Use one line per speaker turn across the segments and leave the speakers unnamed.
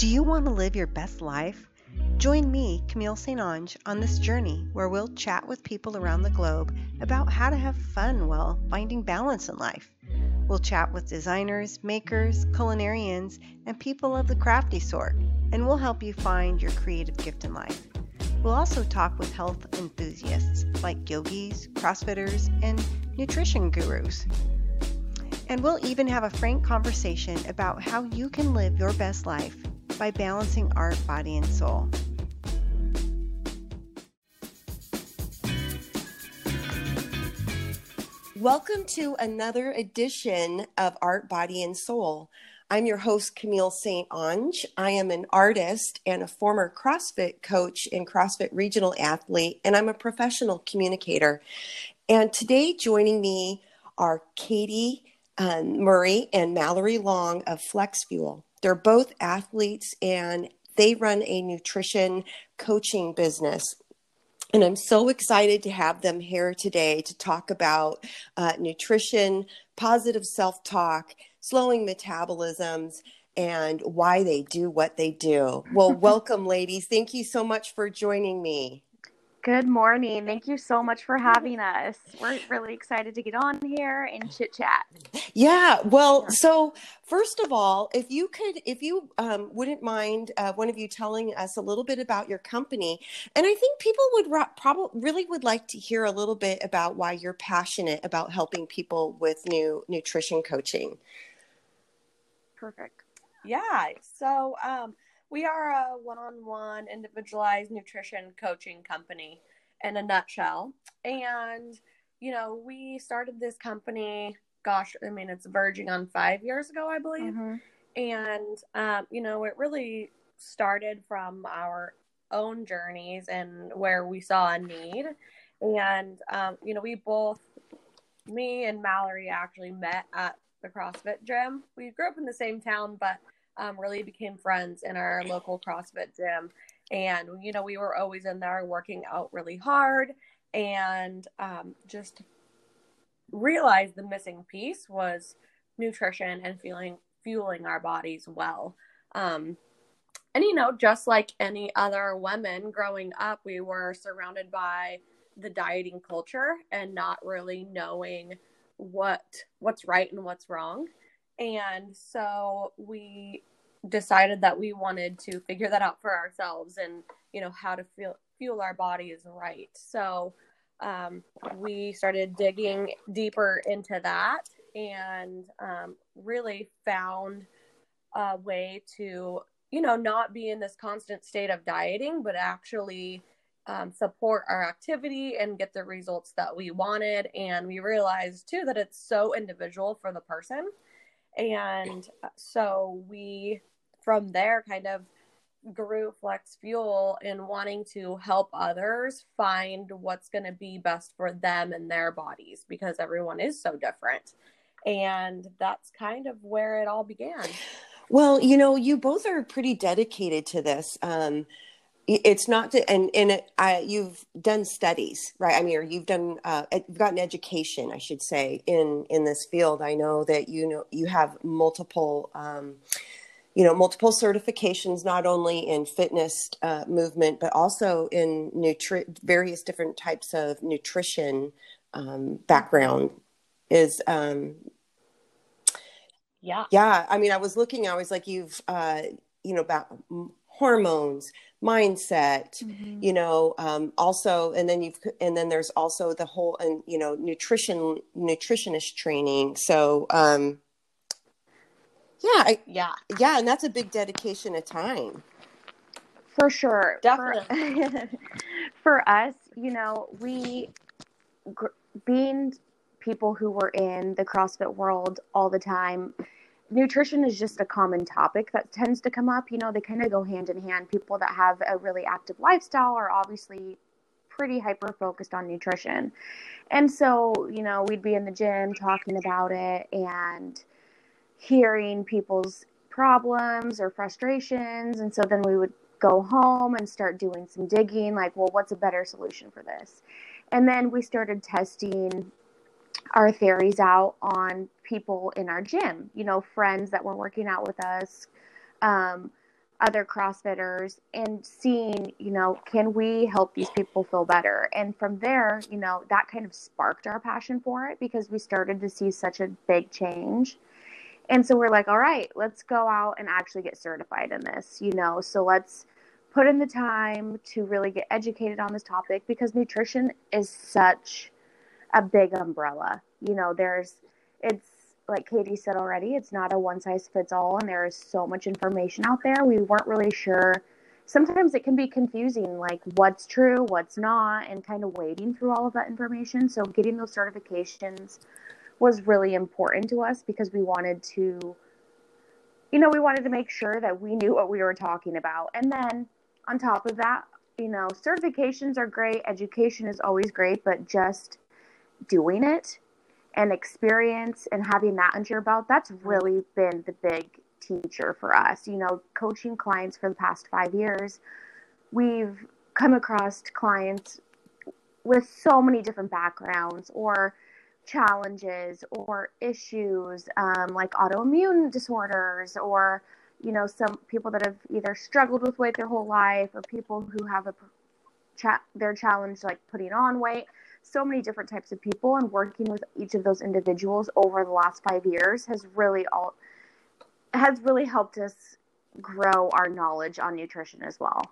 Do you want to live your best life? Join me, Camille St. Ange, on this journey where we'll chat with people around the globe about how to have fun while finding balance in life. We'll chat with designers, makers, culinarians, and people of the crafty sort, and we'll help you find your creative gift in life. We'll also talk with health enthusiasts like yogis, CrossFitters, and nutrition gurus. And we'll even have a frank conversation about how you can live your best life by balancing art, body, and soul. Welcome to another edition of Art, Body, and Soul. I'm your host, Camille St. Ange. I am an artist and a former CrossFit coach and CrossFit regional athlete, and I'm a professional communicator. And today, joining me are Katie um, Murray and Mallory Long of Flex Fuel. They're both athletes and they run a nutrition coaching business. And I'm so excited to have them here today to talk about uh, nutrition, positive self talk, slowing metabolisms, and why they do what they do. Well, welcome, ladies. Thank you so much for joining me.
Good morning. Thank you so much for having us. We're really excited to get on here and chit chat.
Yeah. Well, so first of all, if you could, if you um, wouldn't mind, uh, one of you telling us a little bit about your company, and I think people would probably really would like to hear a little bit about why you're passionate about helping people with new nutrition coaching.
Perfect. Yeah. So, um, we are a one-on-one individualized nutrition coaching company in a nutshell. And you know we started this company gosh i mean it's verging on five years ago i believe. Mm-hmm. and um, you know it really started from our own journeys and where we saw a need. And um, you know we both me and mallory actually met at the crossfit gym. We grew up in the same town but um, really became friends in our local CrossFit gym. And, you know, we were always in there working out really hard and um, just realized the missing piece was nutrition and feeling fueling our bodies well. Um, and you know, just like any other women growing up, we were surrounded by the dieting culture and not really knowing what what's right and what's wrong. And so we decided that we wanted to figure that out for ourselves and you know how to feel fuel our bodies right. So um, we started digging deeper into that and um, really found a way to you know not be in this constant state of dieting but actually um, support our activity and get the results that we wanted. And we realized too that it's so individual for the person and so we from there kind of grew flex fuel in wanting to help others find what's going to be best for them and their bodies because everyone is so different. And that's kind of where it all began.
Well you know you both are pretty dedicated to this. Um, it's not to, and and it, I, you've done studies right? I mean or you've done uh, you've gotten education i should say in in this field. I know that you know you have multiple um, you know multiple certifications not only in fitness uh, movement but also in nutri- various different types of nutrition um, background is um,
yeah.
yeah i mean i was looking i was like you've uh, you know about hormones mindset mm-hmm. you know um, also and then you've and then there's also the whole and you know nutrition nutritionist training so um yeah, I,
yeah,
yeah, and that's a big dedication of time.
For sure,
definitely.
For, for us, you know, we gr- being people who were in the CrossFit world all the time, nutrition is just a common topic that tends to come up. You know, they kind of go hand in hand. People that have a really active lifestyle are obviously pretty hyper focused on nutrition. And so, you know, we'd be in the gym talking about it and hearing people's problems or frustrations. And so then we would go home and start doing some digging like, well, what's a better solution for this? And then we started testing our theories out on people in our gym, you know, friends that were working out with us, um, other CrossFitters and seeing, you know, can we help these people feel better? And from there, you know, that kind of sparked our passion for it because we started to see such a big change. And so we're like, all right, let's go out and actually get certified in this, you know. So let's put in the time to really get educated on this topic because nutrition is such a big umbrella. You know, there's it's like Katie said already, it's not a one size fits all, and there is so much information out there. We weren't really sure. Sometimes it can be confusing, like what's true, what's not, and kind of wading through all of that information. So, getting those certifications was really important to us because we wanted to, you know, we wanted to make sure that we knew what we were talking about. And then on top of that, you know, certifications are great, education is always great, but just doing it and experience and having that under your belt, that's really been the big teacher for us. You know, coaching clients for the past five years, we've come across clients with so many different backgrounds or challenges or issues um, like autoimmune disorders or you know some people that have either struggled with weight their whole life or people who have a cha- their challenge like putting on weight so many different types of people and working with each of those individuals over the last five years has really all has really helped us grow our knowledge on nutrition as well.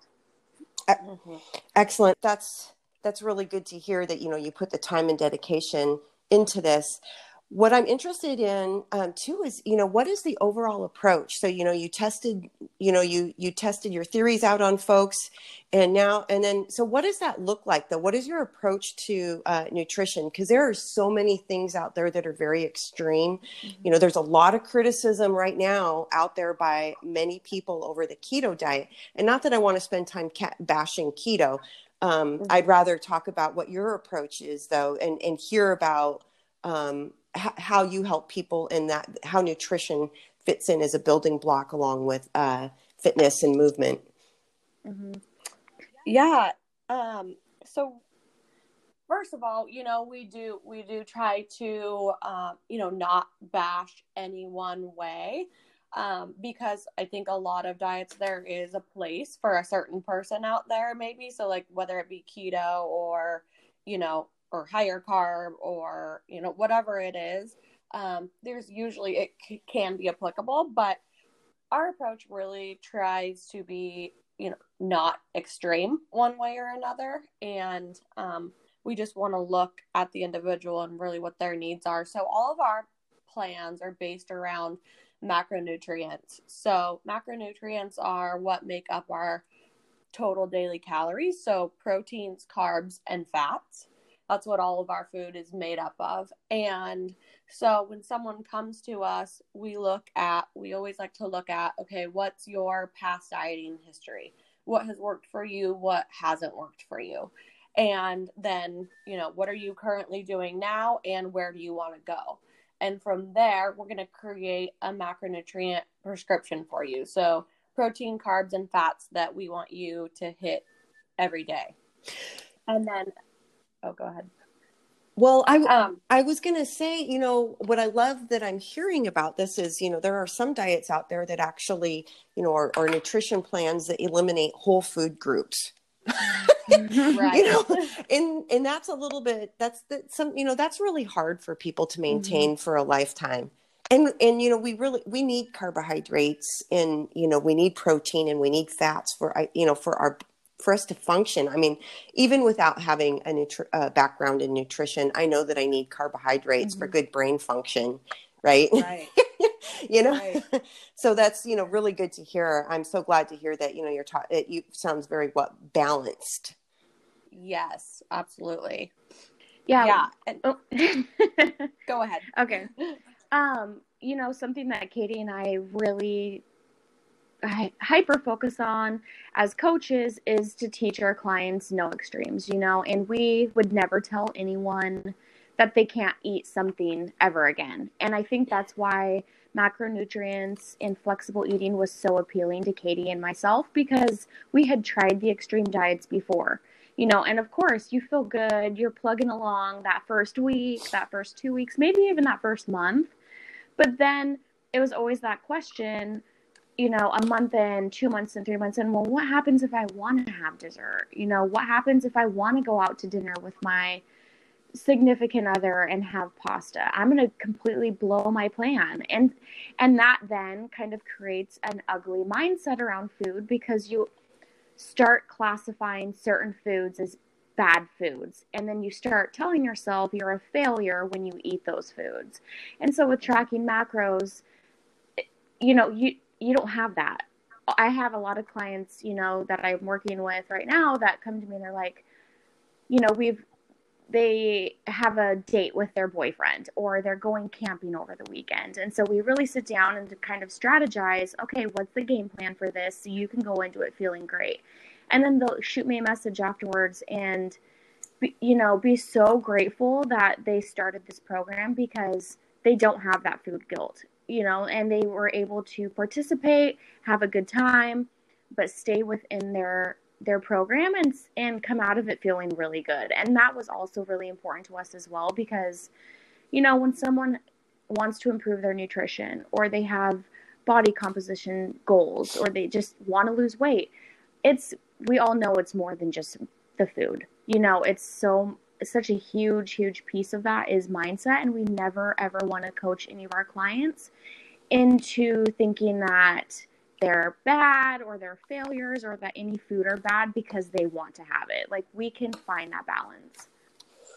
Mm-hmm.
Excellent. That's that's really good to hear that you know you put the time and dedication into this what i'm interested in um, too is you know what is the overall approach so you know you tested you know you you tested your theories out on folks and now and then so what does that look like though what is your approach to uh, nutrition because there are so many things out there that are very extreme mm-hmm. you know there's a lot of criticism right now out there by many people over the keto diet and not that i want to spend time bashing keto um, mm-hmm. i'd rather talk about what your approach is though and and hear about um, h- how you help people in that how nutrition fits in as a building block along with uh, fitness and movement
mm-hmm. yeah um, so first of all you know we do we do try to uh, you know not bash any one way um, because I think a lot of diets there is a place for a certain person out there, maybe. So, like whether it be keto or, you know, or higher carb or you know whatever it is um, there's usually it c- can be applicable but our approach really tries to be you know not extreme one way or another. And um, we just want to look at the individual and really what their needs are. So all of our plans are based around macronutrients. So macronutrients are what make up our total daily calories. So proteins carbs and fats that's what all of our food is made up of. And so when someone comes to us, we look at, we always like to look at, okay, what's your past dieting history? What has worked for you? What hasn't worked for you? And then, you know, what are you currently doing now? And where do you want to go? And from there, we're going to create a macronutrient prescription for you. So, protein, carbs, and fats that we want you to hit every day. And then oh, go ahead.
Well, I um, I was going to say, you know, what I love that I'm hearing about this is, you know, there are some diets out there that actually, you know, are, are nutrition plans that eliminate whole food groups. Mm-hmm. right. you know, and and that's a little bit that's that some you know that's really hard for people to maintain mm-hmm. for a lifetime. And and you know we really we need carbohydrates and you know we need protein and we need fats for you know for our for us to function. I mean, even without having a nutri- uh, background in nutrition, I know that I need carbohydrates mm-hmm. for good brain function, right? Right. you know, right. so that's you know really good to hear. I'm so glad to hear that you know you're taught. It you sounds very what balanced.
Yes, absolutely.
Yeah.
Yeah. And, oh. go ahead.
Okay. Um, you know, something that Katie and I really hyper focus on as coaches is to teach our clients no extremes, you know, and we would never tell anyone that they can't eat something ever again. And I think that's why macronutrients and flexible eating was so appealing to Katie and myself because we had tried the extreme diets before. You know, and of course, you feel good, you're plugging along that first week, that first two weeks, maybe even that first month. But then it was always that question you know, a month in, two months in, three months in, well, what happens if I want to have dessert? You know, what happens if I want to go out to dinner with my significant other and have pasta? I'm going to completely blow my plan. And and that then kind of creates an ugly mindset around food because you start classifying certain foods as bad foods and then you start telling yourself you're a failure when you eat those foods. And so with tracking macros, you know, you you don't have that. I have a lot of clients, you know, that I'm working with right now that come to me and they're like, you know, we've they have a date with their boyfriend or they're going camping over the weekend. And so we really sit down and kind of strategize, okay, what's the game plan for this so you can go into it feeling great. And then they'll shoot me a message afterwards and be, you know, be so grateful that they started this program because they don't have that food guilt you know, and they were able to participate, have a good time, but stay within their their program and and come out of it feeling really good. And that was also really important to us as well because you know, when someone wants to improve their nutrition or they have body composition goals or they just want to lose weight, it's we all know it's more than just the food. You know, it's so such a huge, huge piece of that is mindset. And we never, ever want to coach any of our clients into thinking that they're bad or they're failures or that any food are bad because they want to have it. Like we can find that balance.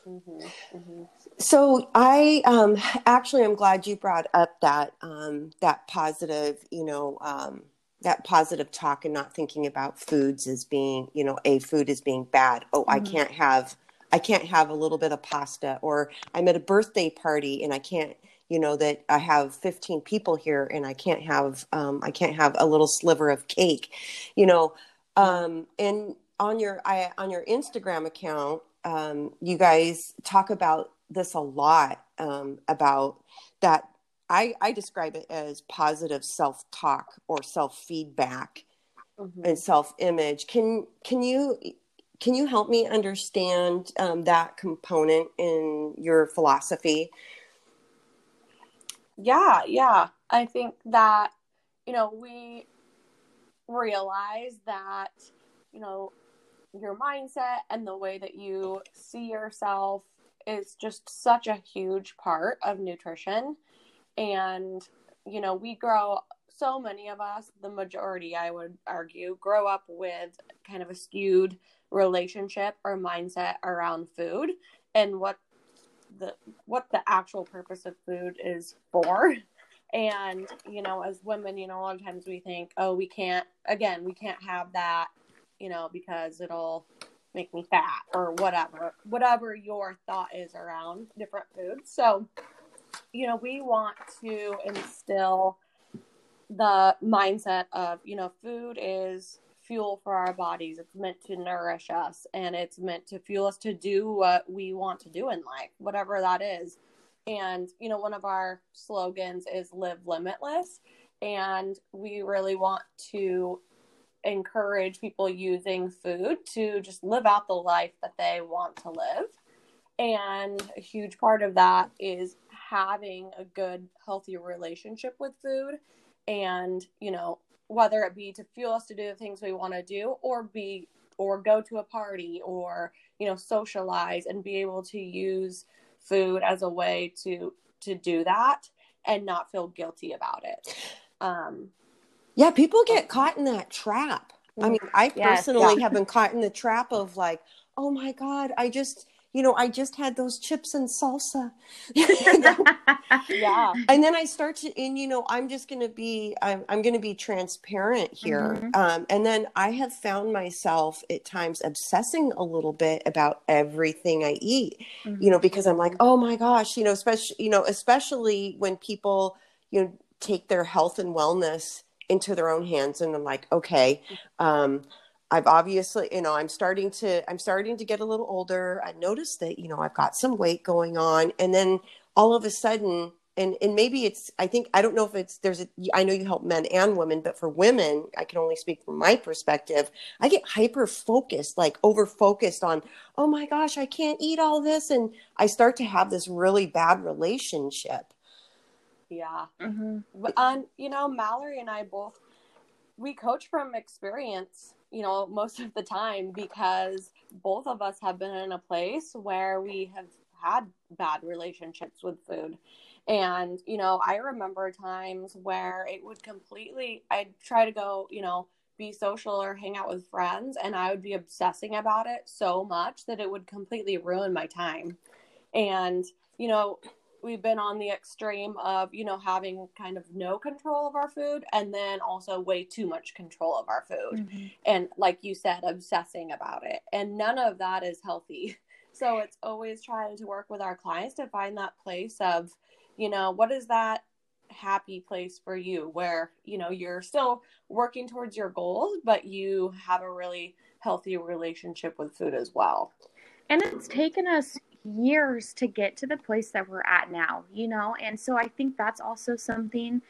Mm-hmm, mm-hmm. So I um, actually am glad you brought up that um, that positive, you know, um, that positive talk and not thinking about foods as being, you know, a food as being bad. Oh, mm-hmm. I can't have I can't have a little bit of pasta, or I'm at a birthday party and I can't, you know, that I have 15 people here and I can't have, um, I can't have a little sliver of cake, you know. Um, and on your, I, on your Instagram account, um, you guys talk about this a lot um, about that. I, I describe it as positive self talk or self feedback. Mm-hmm. and self image. Can can you can you help me understand um, that component in your philosophy?
Yeah, yeah. I think that, you know, we realize that, you know, your mindset and the way that you see yourself is just such a huge part of nutrition. And, you know, we grow so many of us, the majority, I would argue, grow up with kind of a skewed relationship or mindset around food and what the what the actual purpose of food is for. And you know as women you know a lot of times we think oh we can't again we can't have that you know because it'll make me fat or whatever whatever your thought is around different foods. So you know we want to instill the mindset of you know food is fuel for our bodies. It's meant to nourish us and it's meant to fuel us to do what we want to do in life, whatever that is. And, you know, one of our slogans is live limitless. And we really want to encourage people using food to just live out the life that they want to live. And a huge part of that is having a good, healthy relationship with food and, you know, whether it be to fuel us to do the things we want to do or be or go to a party or you know socialize and be able to use food as a way to to do that and not feel guilty about it. Um
yeah people get caught in that trap. I mean i personally yeah. have been caught in the trap of like oh my god i just you know, I just had those chips and salsa. yeah. And then I start to, and you know, I'm just going to be, I'm, I'm going to be transparent here. Mm-hmm. Um, and then I have found myself at times obsessing a little bit about everything I eat, mm-hmm. you know, because I'm like, oh my gosh, you know, especially, you know, especially when people, you know, take their health and wellness into their own hands and I'm like, okay, um, I've obviously, you know, I'm starting to, I'm starting to get a little older. I noticed that, you know, I've got some weight going on. And then all of a sudden, and, and maybe it's, I think, I don't know if it's, there's a, I know you help men and women, but for women, I can only speak from my perspective. I get hyper focused, like over focused on, oh my gosh, I can't eat all this. And I start to have this really bad relationship.
Yeah. Mm-hmm. And, you know, Mallory and I both we coach from experience, you know, most of the time because both of us have been in a place where we have had bad relationships with food. And, you know, I remember times where it would completely, I'd try to go, you know, be social or hang out with friends, and I would be obsessing about it so much that it would completely ruin my time. And, you know, we've been on the extreme of, you know, having kind of no control of our food and then also way too much control of our food. Mm-hmm. And, like you said, obsessing about it. And none of that is healthy. So it's always trying to work with our clients to find that place of, you know, what is that happy place for you where, you know, you're still working towards your goals, but you have a really healthy relationship with food as well.
And it's taken us years to get to the place that we're at now, you know? And so I think that's also something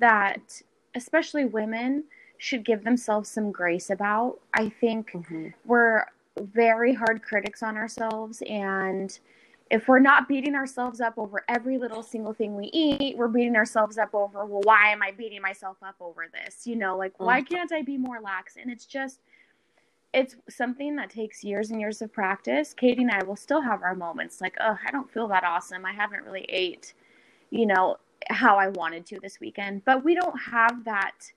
that especially women should give themselves some grace about. I think mm-hmm. we're very hard critics on ourselves and if we're not beating ourselves up over every little single thing we eat, we're beating ourselves up over, well, why am I beating myself up over this? You know, like, why mm. can't I be more lax? And it's just, it's something that takes years and years of practice. Katie and I will still have our moments like, oh, I don't feel that awesome. I haven't really ate, you know, how I wanted to this weekend. But we don't have that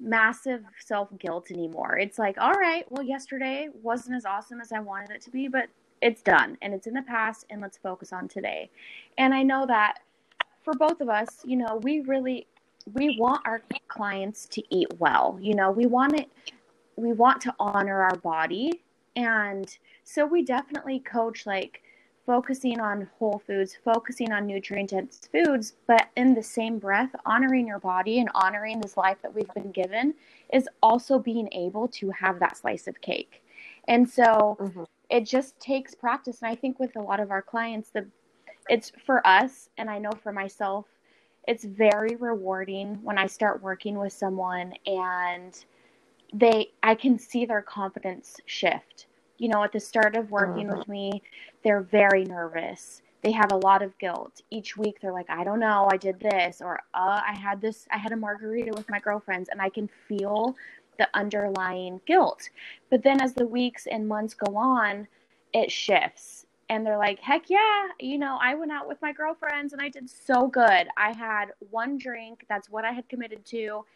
massive self guilt anymore. It's like, all right, well, yesterday wasn't as awesome as I wanted it to be, but it's done and it's in the past and let's focus on today. And I know that for both of us, you know, we really we want our clients to eat well. You know, we want it we want to honor our body. And so we definitely coach like focusing on whole foods, focusing on nutrient dense foods, but in the same breath, honoring your body and honoring this life that we've been given is also being able to have that slice of cake. And so mm-hmm. it just takes practice. And i think with a lot of our clients the it's for us and i know for myself it's very rewarding when i start working with someone and they i can see their confidence shift you know at the start of working with me they're very nervous they have a lot of guilt each week they're like i don't know i did this or uh, i had this i had a margarita with my girlfriends and i can feel the underlying guilt. But then as the weeks and months go on, it shifts. And they're like, heck yeah, you know, I went out with my girlfriends and I did so good. I had one drink, that's what I had committed to,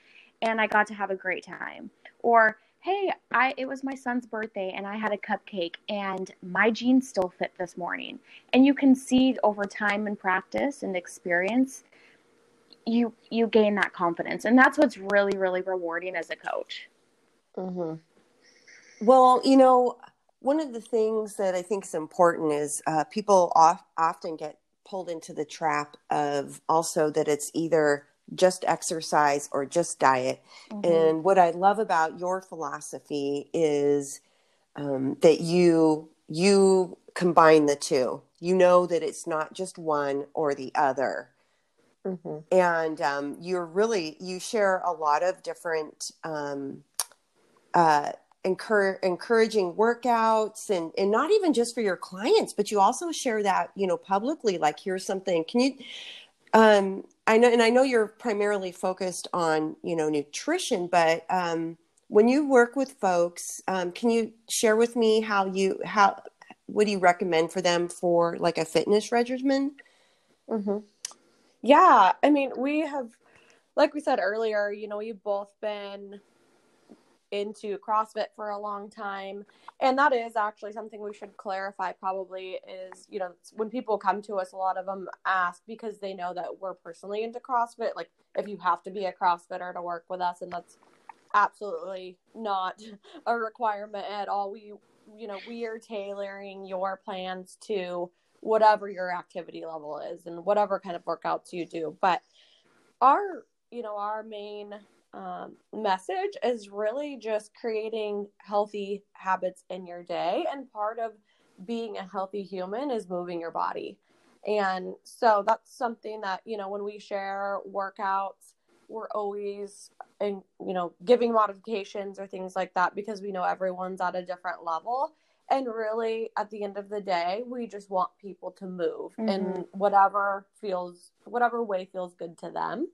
and I got to have a great time. Or, hey, I it was my son's birthday and I had a cupcake and my jeans still fit this morning. And you can see over time and practice and experience you you gain that confidence and that's what's really really rewarding as a coach
Mm-hmm. Well, you know, one of the things that I think is important is uh, people off, often get pulled into the trap of also that it's either just exercise or just diet. Mm-hmm. And what I love about your philosophy is um, that you you combine the two. You know that it's not just one or the other. Mm-hmm. And um, you're really you share a lot of different um, uh, encouraging workouts and, and not even just for your clients, but you also share that, you know, publicly, like here's something, can you, um, I know, and I know you're primarily focused on, you know, nutrition, but, um, when you work with folks, um, can you share with me how you, how, what do you recommend for them for like a fitness regimen?
Mm-hmm. Yeah. I mean, we have, like we said earlier, you know, we've both been into CrossFit for a long time. And that is actually something we should clarify probably is, you know, when people come to us, a lot of them ask because they know that we're personally into CrossFit. Like, if you have to be a CrossFitter to work with us, and that's absolutely not a requirement at all. We, you know, we are tailoring your plans to whatever your activity level is and whatever kind of workouts you do. But our, you know, our main um, message is really just creating healthy habits in your day. And part of being a healthy human is moving your body. And so that's something that, you know, when we share workouts, we're always in, you know, giving modifications or things like that because we know everyone's at a different level. And really, at the end of the day, we just want people to move mm-hmm. in whatever feels, whatever way feels good to them.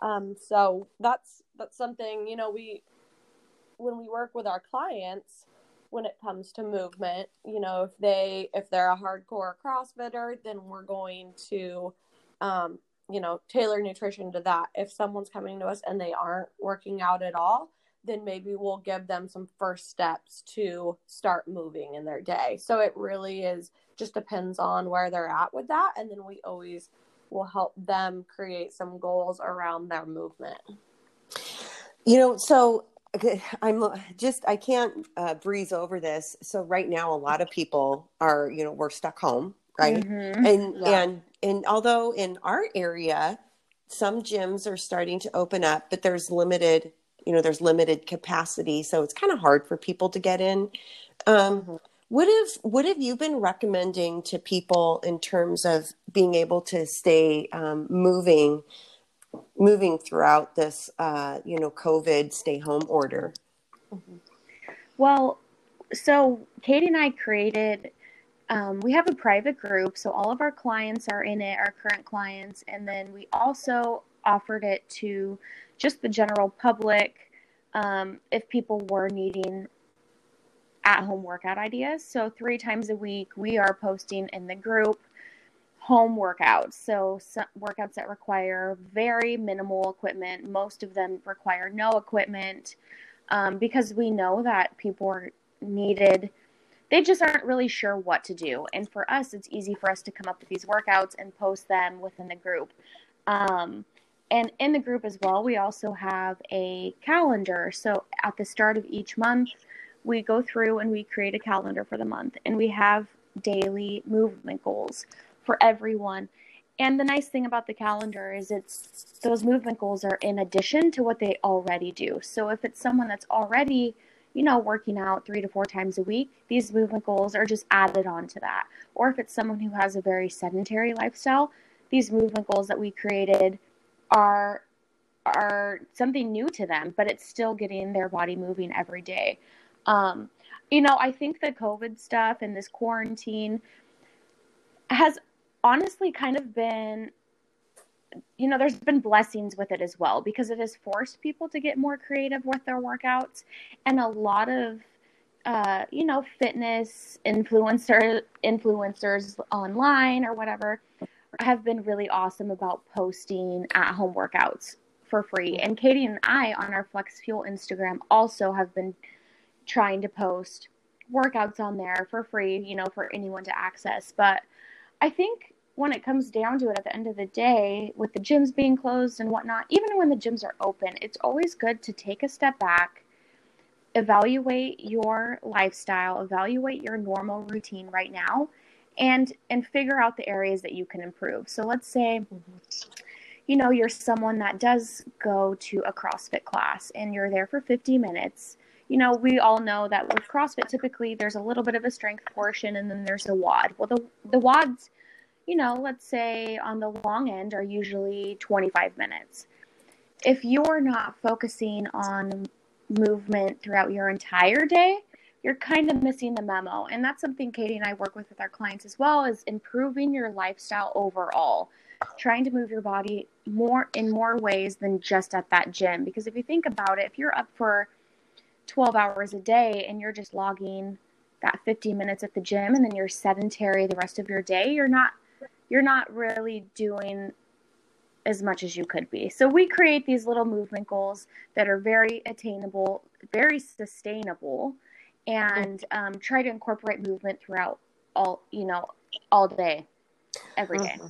Um, so that's that's something you know we when we work with our clients when it comes to movement you know if they if they're a hardcore crossfitter then we're going to um, you know tailor nutrition to that if someone's coming to us and they aren't working out at all then maybe we'll give them some first steps to start moving in their day so it really is just depends on where they're at with that and then we always will help them create some goals around their movement
you know so I'm just I can't uh, breeze over this. So right now, a lot of people are you know we're stuck home, right? Mm-hmm. And yeah. and and although in our area, some gyms are starting to open up, but there's limited you know there's limited capacity, so it's kind of hard for people to get in. Um, mm-hmm. What have what have you been recommending to people in terms of being able to stay um, moving? moving throughout this, uh, you know, COVID stay home order?
Mm-hmm. Well, so Katie and I created. Um, we have a private group, so all of our clients are in it, our current clients, and then we also offered it to just the general public um, if people were needing at home workout ideas. So, three times a week, we are posting in the group home workouts. So, workouts that require very minimal equipment. Most of them require no equipment um, because we know that people are needed. They just aren't really sure what to do. And for us, it's easy for us to come up with these workouts and post them within the group. Um, and in the group as well, we also have a calendar. So at the start of each month, we go through and we create a calendar for the month and we have daily movement goals for everyone. And the nice thing about the calendar is it's those movement goals are in addition to what they already do. So if it's someone that's already, you know, working out 3 to 4 times a week, these movement goals are just added on to that. Or if it's someone who has a very sedentary lifestyle, these movement goals that we created are are something new to them, but it's still getting their body moving every day. Um, you know, I think the COVID stuff and this quarantine has honestly kind of been you know there's been blessings with it as well because it has forced people to get more creative with their workouts and a lot of uh, you know fitness influencer influencers online or whatever have been really awesome about posting at home workouts for free. And katie and i on our flex fuel instagram also have been trying to post workouts on there for free you know for anyone to access. But I think when it comes down to it at the end of the day, with the gyms being closed and whatnot, even when the gyms are open, it's always good to take a step back, evaluate your lifestyle, evaluate your normal routine right now, and and figure out the areas that you can improve. So let's say mm-hmm. you know you're someone that does go to a CrossFit class and you're there for 50 minutes. You know, we all know that with CrossFit typically there's a little bit of a strength portion and then there's a WOD Well, the the WODs you know, let's say on the long end are usually 25 minutes. If you're not focusing on movement throughout your entire day, you're kind of missing the memo. And that's something Katie and I work with with our clients as well is improving your lifestyle overall. Trying to move your body more in more ways than just at that gym. Because if you think about it, if you're up for 12 hours a day and you're just logging that 50 minutes at the gym and then you're sedentary the rest of your day, you're not you're not really doing as much as you could be. So we create these little movement goals that are very attainable, very sustainable, and um, try to incorporate movement throughout all you know all day, every day.
Mm-hmm.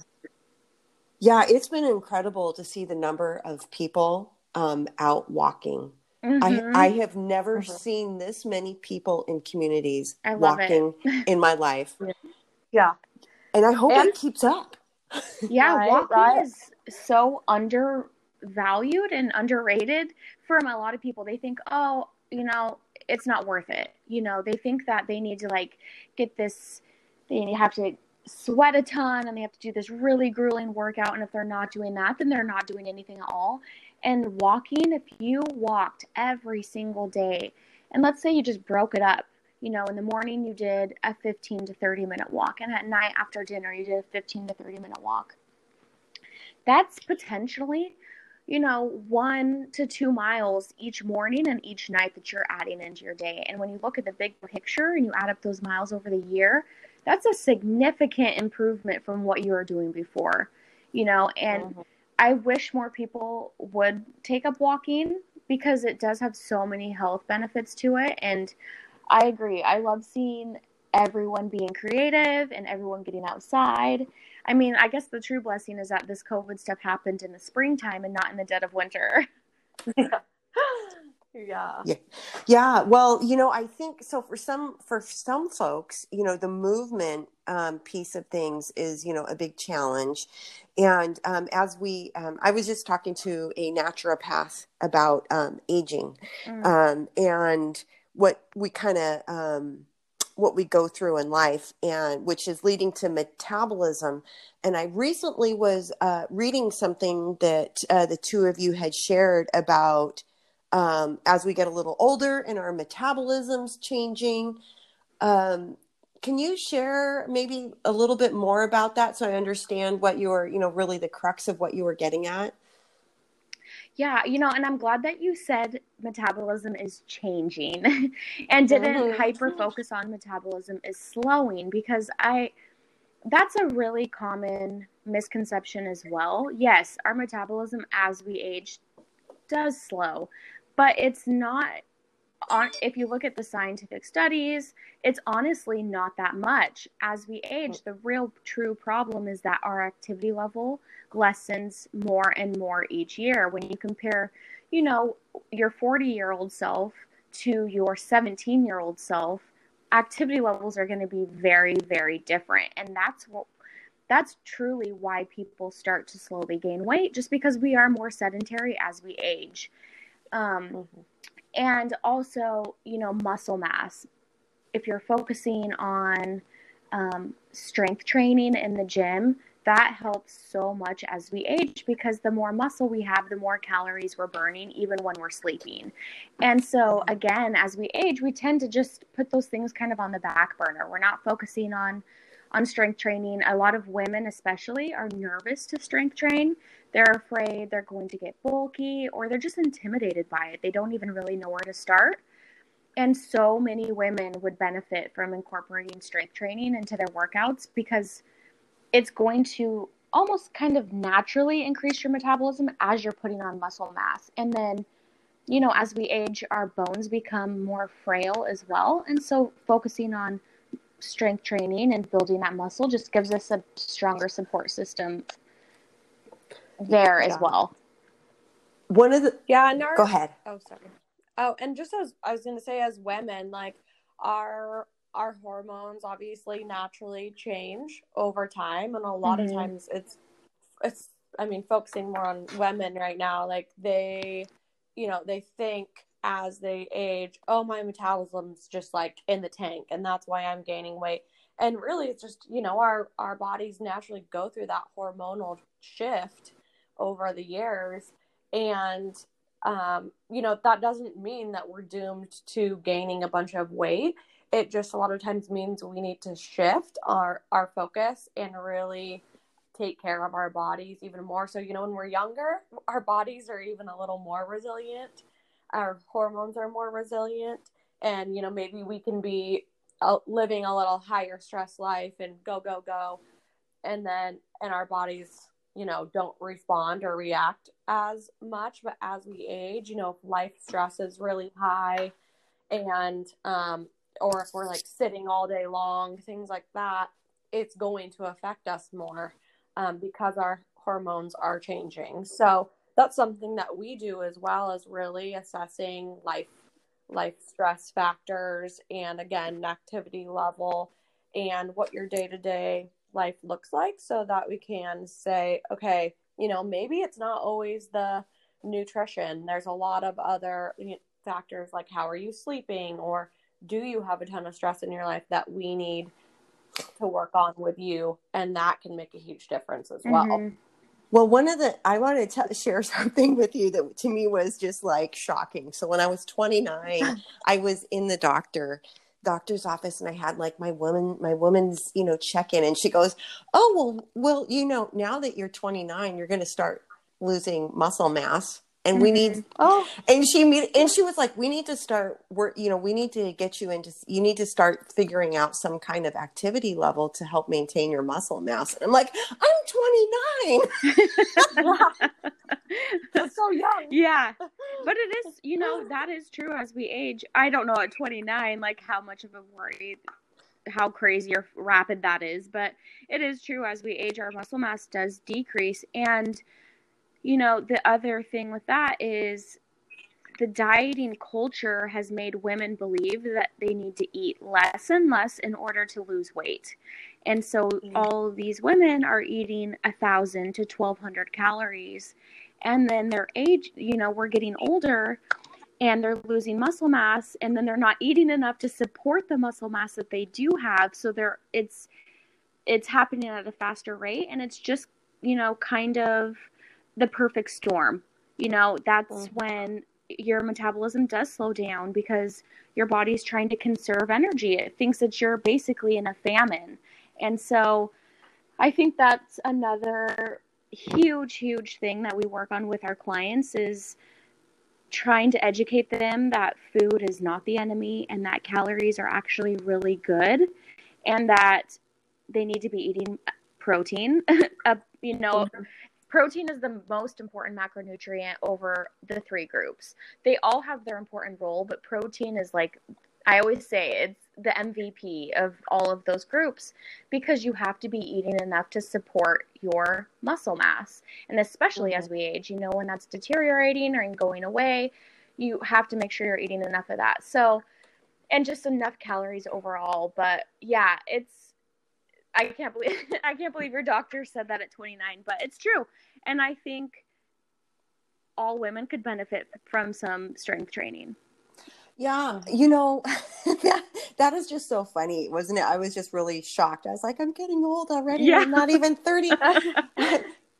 Yeah, it's been incredible to see the number of people um, out walking. Mm-hmm. I, I have never mm-hmm. seen this many people in communities walking in my life.
Yeah
and I hope and, it keeps up.
Yeah, right, walking right? is so undervalued and underrated from a lot of people. They think, oh, you know, it's not worth it. You know, they think that they need to like get this, they have to sweat a ton and they have to do this really grueling workout. And if they're not doing that, then they're not doing anything at all. And walking, if you walked every single day, and let's say you just broke it up you know, in the morning you did a 15 to 30 minute walk, and at night after dinner you did a 15 to 30 minute walk. That's potentially you know, one to two miles each morning and each night that you're adding into your day. And when you look at the big picture and you add up those miles over the year, that's a significant improvement from what you were doing before, you know. And mm-hmm. I wish more people would take up walking because it does have so many health benefits to it. And I agree. I love seeing everyone being creative and everyone getting outside. I mean, I guess the true blessing is that this COVID stuff happened in the springtime and not in the dead of winter.
yeah. Yeah. Yeah. Yeah. Well, you know, I think so for some for some folks, you know, the movement um, piece of things is, you know, a big challenge. And um, as we, um, I was just talking to a naturopath about um, aging mm. Um, and what we kind of um, what we go through in life and which is leading to metabolism. And i recently was uh, reading something that uh, the two of you had shared about um, as we get a little older and our metabolism's changing. Um, can you share maybe a little bit more about that so i understand what you're you know really the crux of what you were getting at
yeah, you know, and I'm glad that you said metabolism is changing and didn't mm-hmm. hyper focus on metabolism is slowing because I that's a really common misconception as well. Yes, our metabolism as we age does slow, but it's not on if you look at the scientific studies, it's honestly not that much. As we age, the real true problem is that our activity level lessens more and more each year. When you compare, you know, your 40 year old self to your 17 year old self, activity levels are going to be very, very different. And that's what that's truly why people start to slowly gain weight just because we are more sedentary as we age. Um, mm-hmm. And also, you know, muscle mass. If you're focusing on um, strength training in the gym, that helps so much as we age because the more muscle we have, the more calories we're burning, even when we're sleeping. And so, again, as we age, we tend to just put those things kind of on the back burner. We're not focusing on on strength training. A lot of women, especially, are nervous to strength train. They're afraid they're going to get bulky or they're just intimidated by it. They don't even really know where to start. And so many women would benefit from incorporating strength training into their workouts because it's going to almost kind of naturally increase your metabolism as you're putting on muscle mass. And then, you know, as we age, our bones become more frail as well. And so focusing on strength training and building that muscle just gives us a stronger support system there yeah. as well.
One of the
yeah, and our,
go ahead.
Oh, sorry. Oh, and just as I was going to say, as women, like our our hormones obviously naturally change over time and a lot mm-hmm. of times it's it's i mean focusing more on women right now like they you know they think as they age oh my metabolism's just like in the tank and that's why i'm gaining weight. And really it's just you know our our bodies naturally go through that hormonal shift over the years. And um you know that doesn't mean that we're doomed to gaining a bunch of weight. It just a lot of times means we need to shift our our focus and really take care of our bodies even more. So you know when we're younger our bodies are even a little more resilient our hormones are more resilient and you know maybe we can be uh, living a little higher stress life and go go go and then and our bodies you know don't respond or react as much but as we age you know if life stress is really high and um, or if we're like sitting all day long, things like that, it's going to affect us more um, because our hormones are changing. So that's something that we do as well as really assessing life life stress factors and again activity level and what your day-to-day life looks like so that we can say okay you know maybe it's not always the nutrition. There's a lot of other factors like how are you sleeping or do you have a ton of stress in your life that we need to work on with you? And that can make a huge difference as well. Mm-hmm.
Well one of the i wanted to share something with you that to me was just like shocking. So when i was 29 i was in the doctor doctor's office and i had like my woman my woman's you know check in and she goes oh well well you know now that you're 29 you're going to start losing muscle mass and we need mm-hmm.
Oh,
and she and she was like we need to start work you know we need to get you into you need to start figuring out some kind of activity level to help maintain your muscle mass. And i'm like i'm 29
that's so young.
yeah. But it is you know that is true as we age. I don't know at 29 like how much of a worry how crazy or rapid that is but it is true as we age our muscle mass does decrease. And you know the other thing with that is the dieting culture has made women believe that they need to eat less and less in order to lose weight. And so
Mm.
all of these women are eating a thousand to 1200 calories. And then their age you know we're getting older and they're losing muscle mass and then they're not eating enough to support the muscle mass that they do have. So they're it's it's happening at a faster rate and it's just you know kind of the perfect storm. You know that's
Mhm.
when your metabolism does slow down because your body's trying to conserve energy. It thinks that you're basically in a famine. And so i think that's another huge huge thing that we work on with our clients is trying to educate them that food is not the enemy and that calories are actually really good and that they need to be eating protein uh, you know protein is the most important macronutrient over the three groups. They all have their important role but protein is like i always say it's the mvp of all of those groups because you have to be eating enough to support your muscle mass. And especially mm-hmm. as we age you know when that's deteriorating or going away you have to make sure you're eating enough of that. So and just enough calories overall but yeah it's i can't believe i can't believe your doctor said that at 29 but it's true and i think all women could benefit from some strength training
Yeah, you know, that, that is just so funny, wasn't it? I was just really shocked. I was like, I'm getting old already.
Yeah.
I'm not even 30.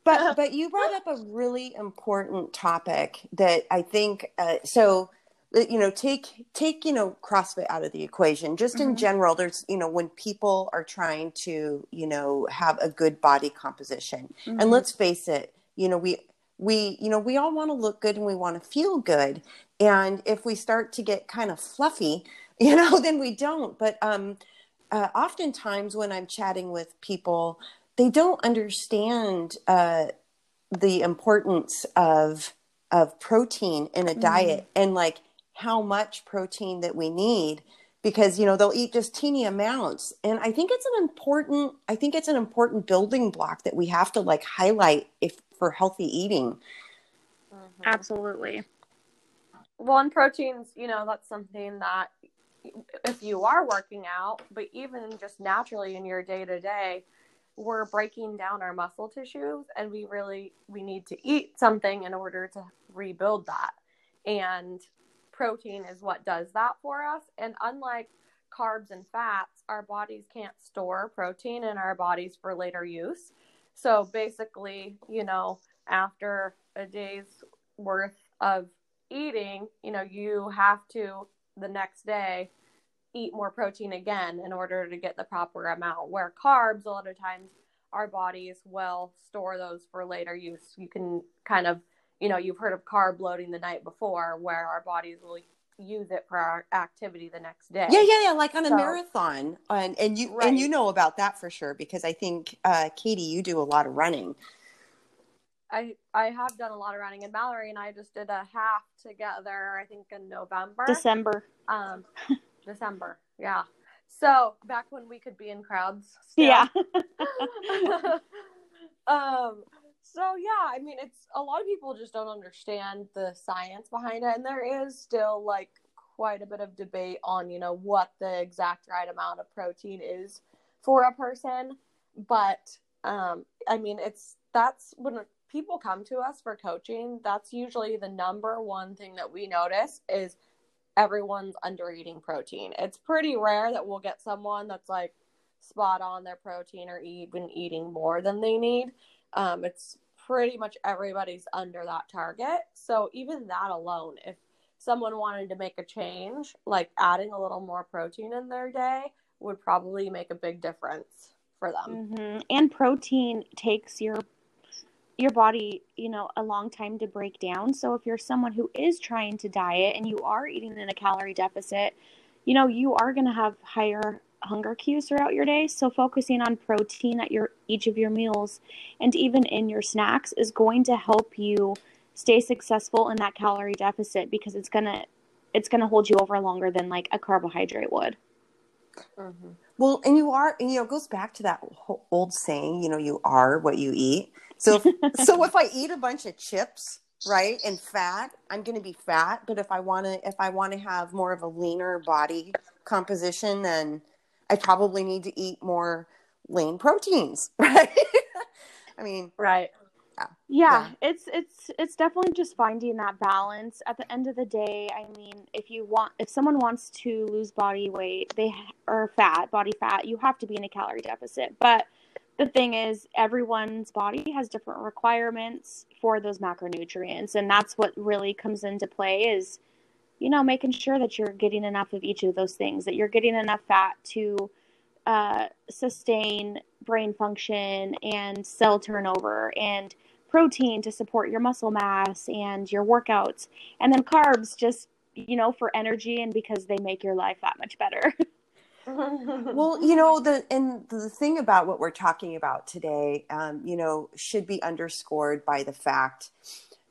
but but you brought up a really important topic that I think uh, so you know take take you know CrossFit out of the equation. Just in
Mhm.
general, there's you know when people are trying to you know have a good body composition, and
Mhm.
let's face it, you know we we you know we all want to look good and we want to feel good, and if we start to get kind of fluffy, you know, then we don't. But um, uh, oftentimes when I'm chatting with people, they don't understand uh, the importance of of protein in a
Mhm.
diet and like how much protein that we need because you know they'll eat just teeny amounts. And i think it's an important i think it's an important building block that we have to like highlight if for healthy eating. Mm-hmm.
Absolutely.
Well, and proteins, you know, that's something that if you are working out, but even just naturally in your day to day, we're breaking down our muscle tissues and we really we need to eat something in order to rebuild that. And protein is what does that for us. And unlike carbs and fats, our bodies can't store protein in our bodies for later use. So basically, you know, after a day's worth of eating, you know, you have to the next day eat more protein again in order to get the proper amount. Where carbs, a lot of times, our bodies will store those for later use. You can kind of, you know, you've heard of carb loading the night before, where our bodies will use it for our activity the next day.
yeah yeah yeah like on a
So-
marathon and and you
Right.
and you know about that for sure because i think uh, katie you do a lot of running
I I have done a lot of running, and Mallory and I just did a half together. I think in November.
december
Um, December. Yeah. So back when we could be in crowds. Still.
yeah
um. So yeah, I mean, it's a lot of people just don't understand the science behind it, and there is still like quite a bit of debate on you know what the exact right amount of protein is for a person. But um, I mean, it's that's when people come to us for coaching. That's usually the number one thing that we notice is everyone's under eating protein. It's pretty rare that we'll get someone that's like spot on their protein or even eating more than they need. Um, it's pretty much everybody's under that target. So even that alone, if someone wanted to make a change, like adding a little more protein in their day would probably make a big difference for them.
hmm And protein takes your your body, you know, a long time to break down. So if you're someone who is trying to diet and you are eating in a calorie deficit, you know, you are going to have higher hunger cues throughout your day. So focusing on protein at your each of your meals and even in your snacks is going to help you stay successful in that calorie deficit because it's going to it's going to hold you over longer than like a carbohydrate would.
Mm-hmm. Well, and you are, and you know, it goes back to that old saying, you know, you are what you eat. So, if, so if I eat a bunch of chips, right, and fat, I'm going to be fat. But if I want to, if I want to have more of a leaner body composition, then I probably need to eat more lean proteins, right? I mean,
right
yeah. yeah it's it's it's definitely just finding that balance at the end of the day i mean if you want if someone wants to lose body weight they are fat body fat you have to be in a calorie deficit but the thing is everyone's body has different requirements for those macronutrients and that's what really comes into play is you know making sure that you're getting enough of each of those things that you're getting enough fat to uh, sustain brain function and cell turnover and protein to support your muscle mass and your workouts, and then carbs just, you know, for energy and because they make your life that much better.
well, you know, the and the thing about what we're talking about today, um, you know, should be underscored by the fact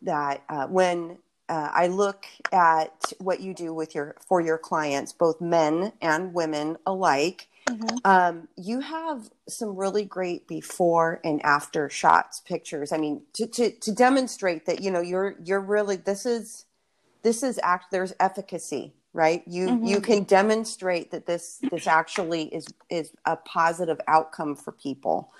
that uh, when uh, I look at what you do with your for your clients, both men and women alike, Mm-hmm. Um, you have some really great before and after shots pictures. I mean, to, to, to demonstrate that, you know, you're, you're really, this is, this is act, there's efficacy, right? You, mm-hmm. you can demonstrate that this, this actually is, is a positive outcome for people.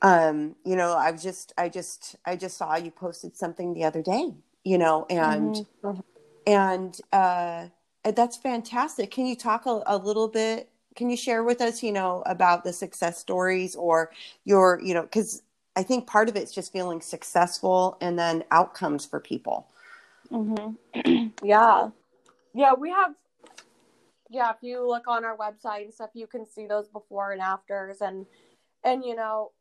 Um, you know, I was just, I just, I just saw you posted something the other day, you know, and, mm-hmm. and, uh, that's fantastic. Can you talk a, a little bit can you share with us, you know, about the success stories or your, you know, because I think part of it's just feeling successful and then outcomes for people.
Mm-hmm. yeah. Yeah, we have, yeah, if you look on our website and stuff, you can see those before and afters. And, and, you know,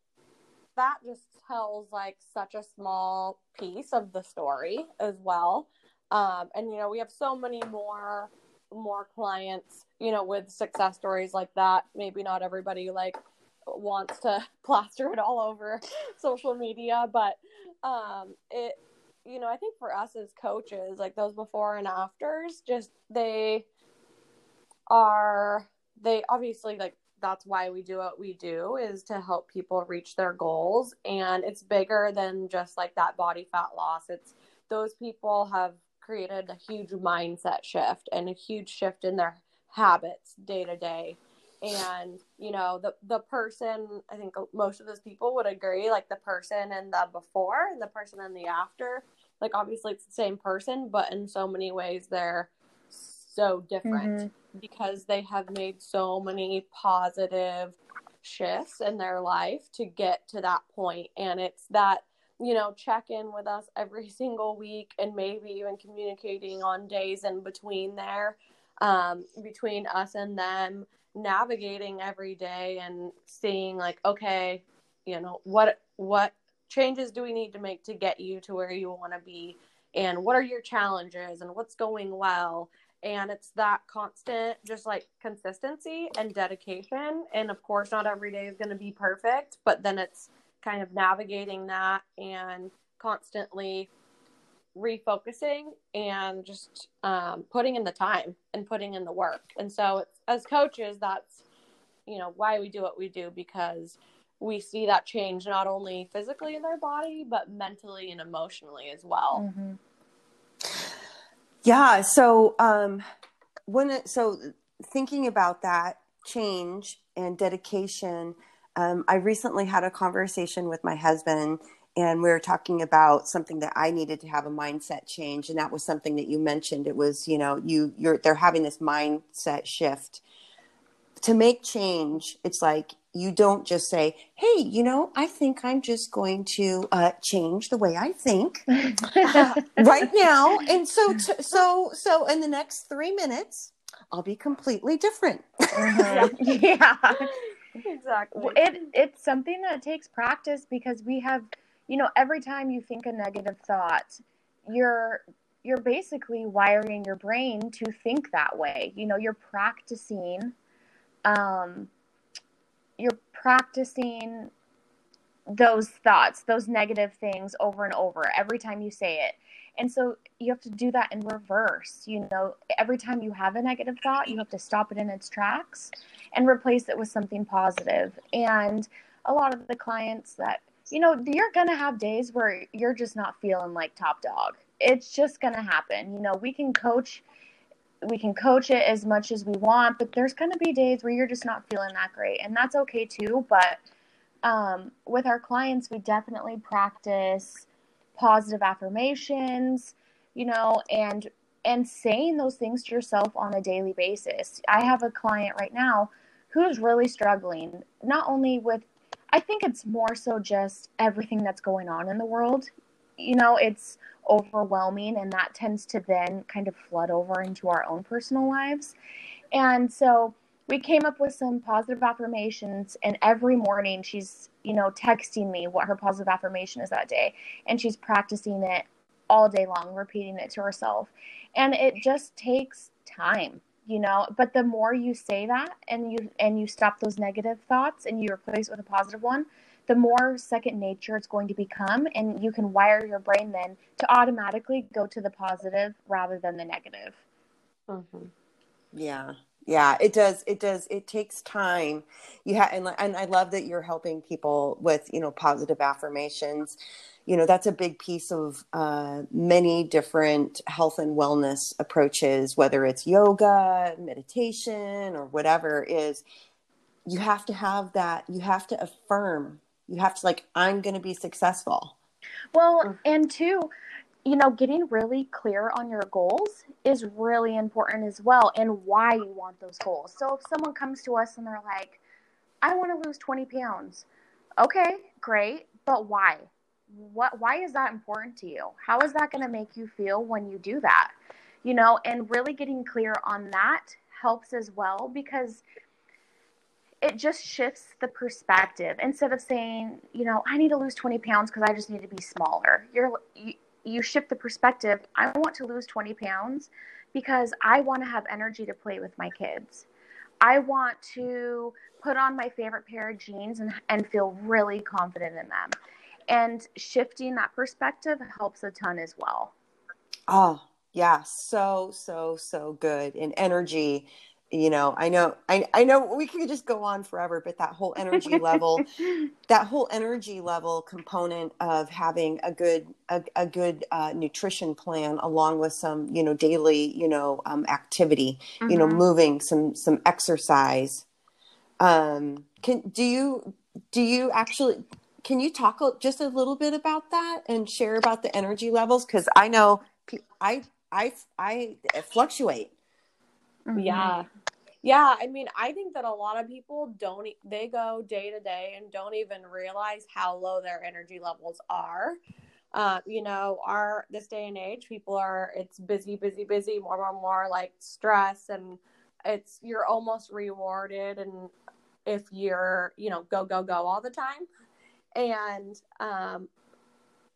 that just tells like such a small piece of the story as well. Um, and, you know, we have so many more more clients, you know, with success stories like that. Maybe not everybody like wants to plaster it all over social media, but um it you know, I think for us as coaches, like those before and afters, just they are they obviously like that's why we do what we do is to help people reach their goals. And it's bigger than just like that body fat loss. It's those people have created a huge mindset shift and a huge shift in their habits day to day. And you know the the person i think most of those people would agree like the person and the before and the person and the after. Like obviously it's the same person but in so many ways they're so different. Mm-hmm. Because they have made so many positive shifts in their life to get to that point. And it's that you know, check in with us every single week and maybe even communicating on days in between there, um, between us and them, navigating every day and seeing like, okay, you know, what what changes do we need to make to get you to where you want to be? And what are your challenges? And what's going well and it's that constant just like consistency and dedication and of course not every day is going to be perfect but then it's kind of navigating that and constantly refocusing and just um, putting in the time and putting in the work. And so, as coaches, that's you know why we do what we do because we see that change not only physically in their body but mentally and emotionally as well. Mm-hmm.
Yeah. So um, when it, so thinking about that change and dedication um, I recently had a conversation with my husband, and we were talking about something that I needed to have a mindset change, and that was something that you mentioned. It was, you know, you you're they're having this mindset shift. To make change, it's like you don't just say, "Hey, you know, I think I'm just going to uh, change the way I think right now," and so t- so so in the next three minutes, I'll be completely different.
Uh-huh. yeah exactly. It it's something that takes practice because we have, you know, every time you think a negative thought, you're you're basically wiring your brain to think that way. You know, you're practicing um you're practicing those thoughts, those negative things over and over every time you say it. And so you have to do that in reverse. You know, every time you have a negative thought, you have to stop it in its tracks and replace it with something positive. And a lot of the clients that, you know, you're going to have days where you're just not feeling like top dog. It's just going to happen. You know, we can coach we can coach it as much as we want, but there's going to be days where you're just not feeling that great, and that's okay too, but um, with our clients, we definitely practice positive affirmations, you know, and and saying those things to yourself on a daily basis. I have a client right now who's really struggling, not only with I think it's more so just everything that's going on in the world. You know, it's overwhelming and that tends to then kind of flood over into our own personal lives. And so we came up with some positive affirmations and every morning she's you know texting me what her positive affirmation is that day and she's practicing it all day long repeating it to herself and it just takes time you know but the more you say that and you and you stop those negative thoughts and you replace it with a positive one the more second nature it's going to become and you can wire your brain then to automatically go to the positive rather than the negative.
Mm-hmm. yeah. Yeah it does it does it takes time. You have and, and i love that you're helping people with you know positive affirmations. You know that's a big piece of uh, many different health and wellness approaches whether it's yoga meditation or whatever is. You have to have that you have to affirm you have to like i'm going to be successful
well mm. and two you know, getting really clear on your goals is really important as well and why you want those goals. So if someone comes to us and they're like, I want to lose 20 pounds. Okay, great. But why? What why is that important to you? How is that going to make you feel when you do that? You know, and really getting clear on that helps as well because it just shifts the perspective instead of saying, you know, I need to lose 20 pounds because I just need to be smaller. You're you, you shift the perspective. I want to lose 20 pounds because I want to have energy to play with my kids. I want to put on my favorite pair of jeans and, and feel really confident in them. And shifting that perspective helps a ton as well.
Oh, yeah. So, so, so good. And energy you know i know I, I know we could just go on forever but that whole energy level that whole energy level component of having a good a, a good uh, nutrition plan along with some you know daily you know um, activity mm-hmm. you know mm-hmm. moving some some exercise um can do you do you actually can you talk just a little bit about that and share about the energy levels because i know i i i fluctuate
Mm-hmm. Yeah. Yeah, I mean, I think that a lot of people don't they go day to day and don't even realize how low their energy levels are. Uh, you know, our this day and age, people are it's busy, busy, busy, more, more, more like stress, and it's you're almost rewarded, and if you're you know go go go all the time, and um,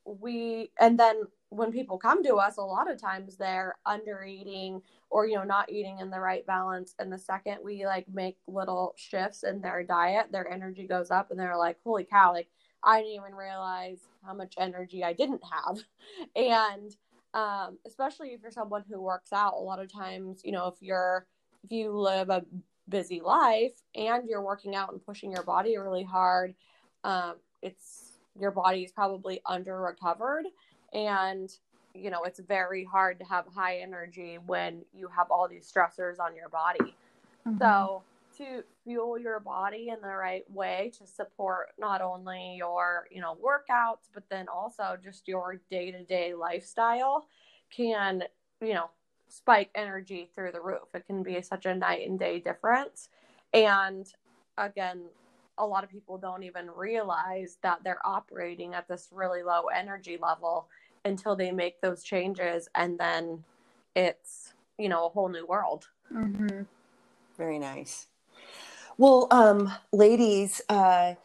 we and then when people come to us a lot of times they're under eating or you know not eating in the right balance. And the second we like make little shifts in their diet their energy goes up and they're like holy cow like i didn't even realize how much energy i didn't have. And um, especially if you're someone who works out a lot of times you know if you're if you live a busy life and you're working out and pushing your body really hard um, it's your body is probably under recovered and you know it's very hard to have high energy when you have all these stressors on your body. Mm-hmm. so to fuel your body in the right way to support not only your you know workouts but then also just your day-to-day lifestyle can you know spike energy through the roof. It can be such a night and day difference. And again a lot of people don't even realize that they're operating at this really low energy level until they make those changes and then it's you know a whole new world.
Mm-hmm. very nice. Well um ladies uh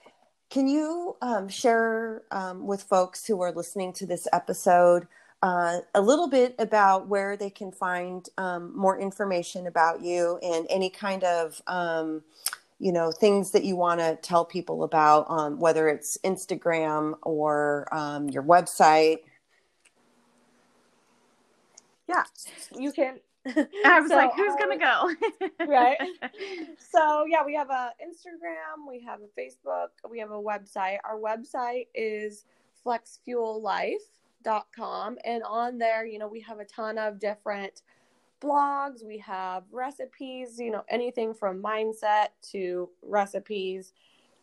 can you um, share um, with folks who are listening to this episode uh, a little bit about where they can find um, more information about you and any kind of um, you know things that you want to tell people about um, whether it's instagram or um, your website
yeah you can
i was so like who's gonna um, go?
right? So yeah we have a instagram we have a facebook we have a website. Our website is flexfuellife.com and on there you know we have a ton of different blogs, we have recipes, you know, anything from mindset to recipes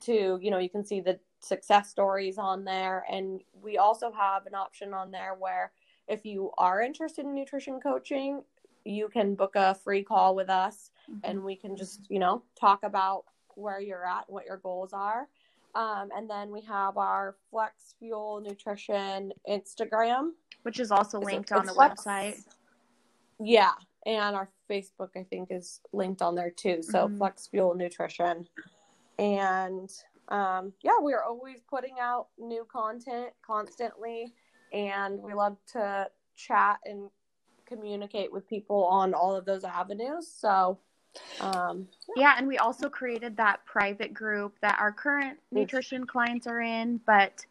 to, you know, you can see the success stories on there. And we also have an option on there where if you are interested in nutrition coaching, you can book a free call with us mm-hmm. and we can just, you know, talk about where you're at, what your goals are. Um, and then we have our Flex Fuel Nutrition Instagram,
which is also linked on the Flex, website.
Yeah, and our Facebook I think is linked on there too. So mm-hmm. Flex Fuel Nutrition, and um, yeah, we are always putting out new content constantly, and we love to chat and communicate with people on all of those avenues. So. Um,
yeah. yeah, and we also created that private group that our current nutrition clients are in, but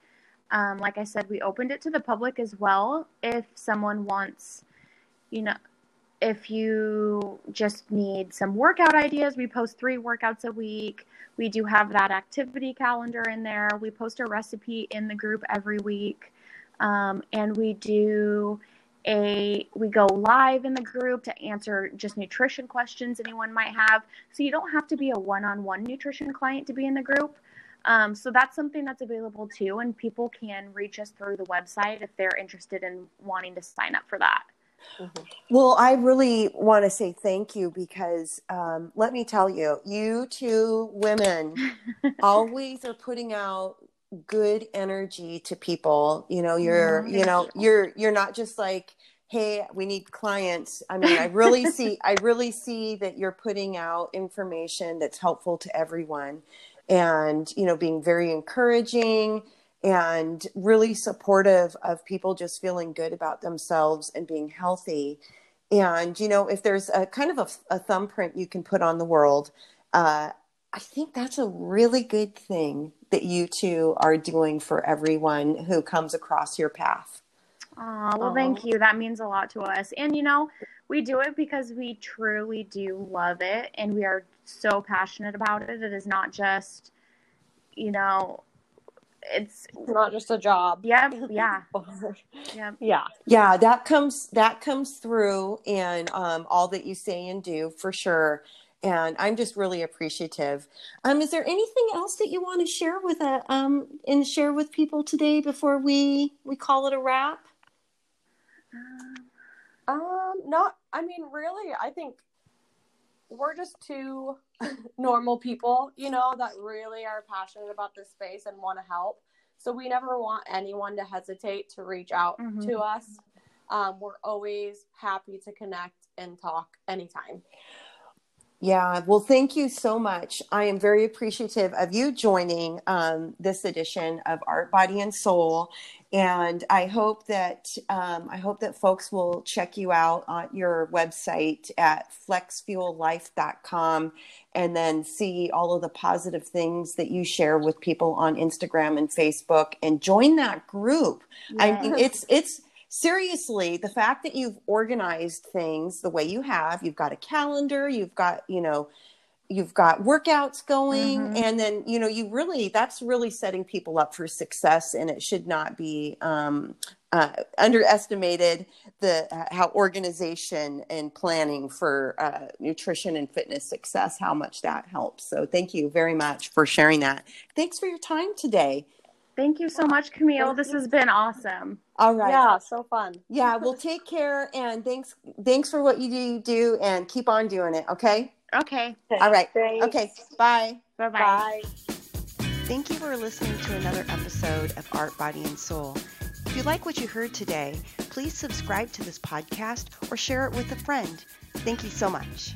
um, like I said, we opened it to the public as well. If someone wants, you know, if you just need some workout ideas, we post three workouts a week. We do have that activity calendar in there. We post a recipe in the group every week. Um, and we do a we go live in the group to answer just nutrition questions anyone might have. So you don't have to be a one-on-one nutrition client to be in the group. Um, so that's something that's available too and people can reach us through the website if they're interested in wanting to sign up for that.
Mm-hmm. Well, I really want to say thank you because um, let me tell you, you two women always are putting out good energy to people. You know, you're, mm-hmm. you know, you're, you're not just like, hey, we need clients. I mean, I really see, I really see that you're putting out information that's helpful to everyone, and you know, being very encouraging and really supportive of people just feeling good about themselves and being healthy. And, you know, if there's a kind of a, a thumbprint you can put on the world, uh, I think that's a really good thing that you two are doing for everyone who comes across your path.
Oh, well, thank you. That means a lot to us. And, you know, we do it because we truly do love it and we are so passionate about it. It is not just, you know, it's
not just a job.
Yeah, yeah,
yeah, yeah,
yeah. That comes that comes through in um, all that you say and do for sure. And I'm just really appreciative. Um, is there anything else that you want to share with a uh, um and share with people today before we we call it a wrap?
Um, not. I mean, really, I think we're just two normal people, you know, that really are passionate about this space and want to help. So we never want anyone to hesitate to reach out mm-hmm. to us. Um, we're always happy to connect and talk anytime.
Yeah, well, thank you so much. I am very appreciative of you joining um, this edition of Art, Body, and Soul, and I hope that um, I hope that folks will check you out on your website at flexfuellife.com and then see all of the positive things that you share with people on Instagram and Facebook, and join that group. Yes. I mean, it's it's seriously, the fact that you've organized things the way you have, you've got a calendar, you've got, you know, you've got workouts going mm-hmm. and then you know you really that's really setting people up for success and it should not be um, uh, underestimated the uh, how organization and planning for uh, nutrition and fitness success how much that helps. So thank you very much for sharing that. Thanks for your time today
Thank you so much, Camille. This has been awesome.
All right.
Yeah, so fun.
Yeah, well take care and thanks thanks for what you do and keep on doing it, okay?
Okay.
All right. Thanks. Okay. Bye.
Bye-bye. Bye.
Thank you for listening to another episode of Art, Body, and Soul. If you like what you heard today, please subscribe to this podcast or share it with a friend. Thank you so much.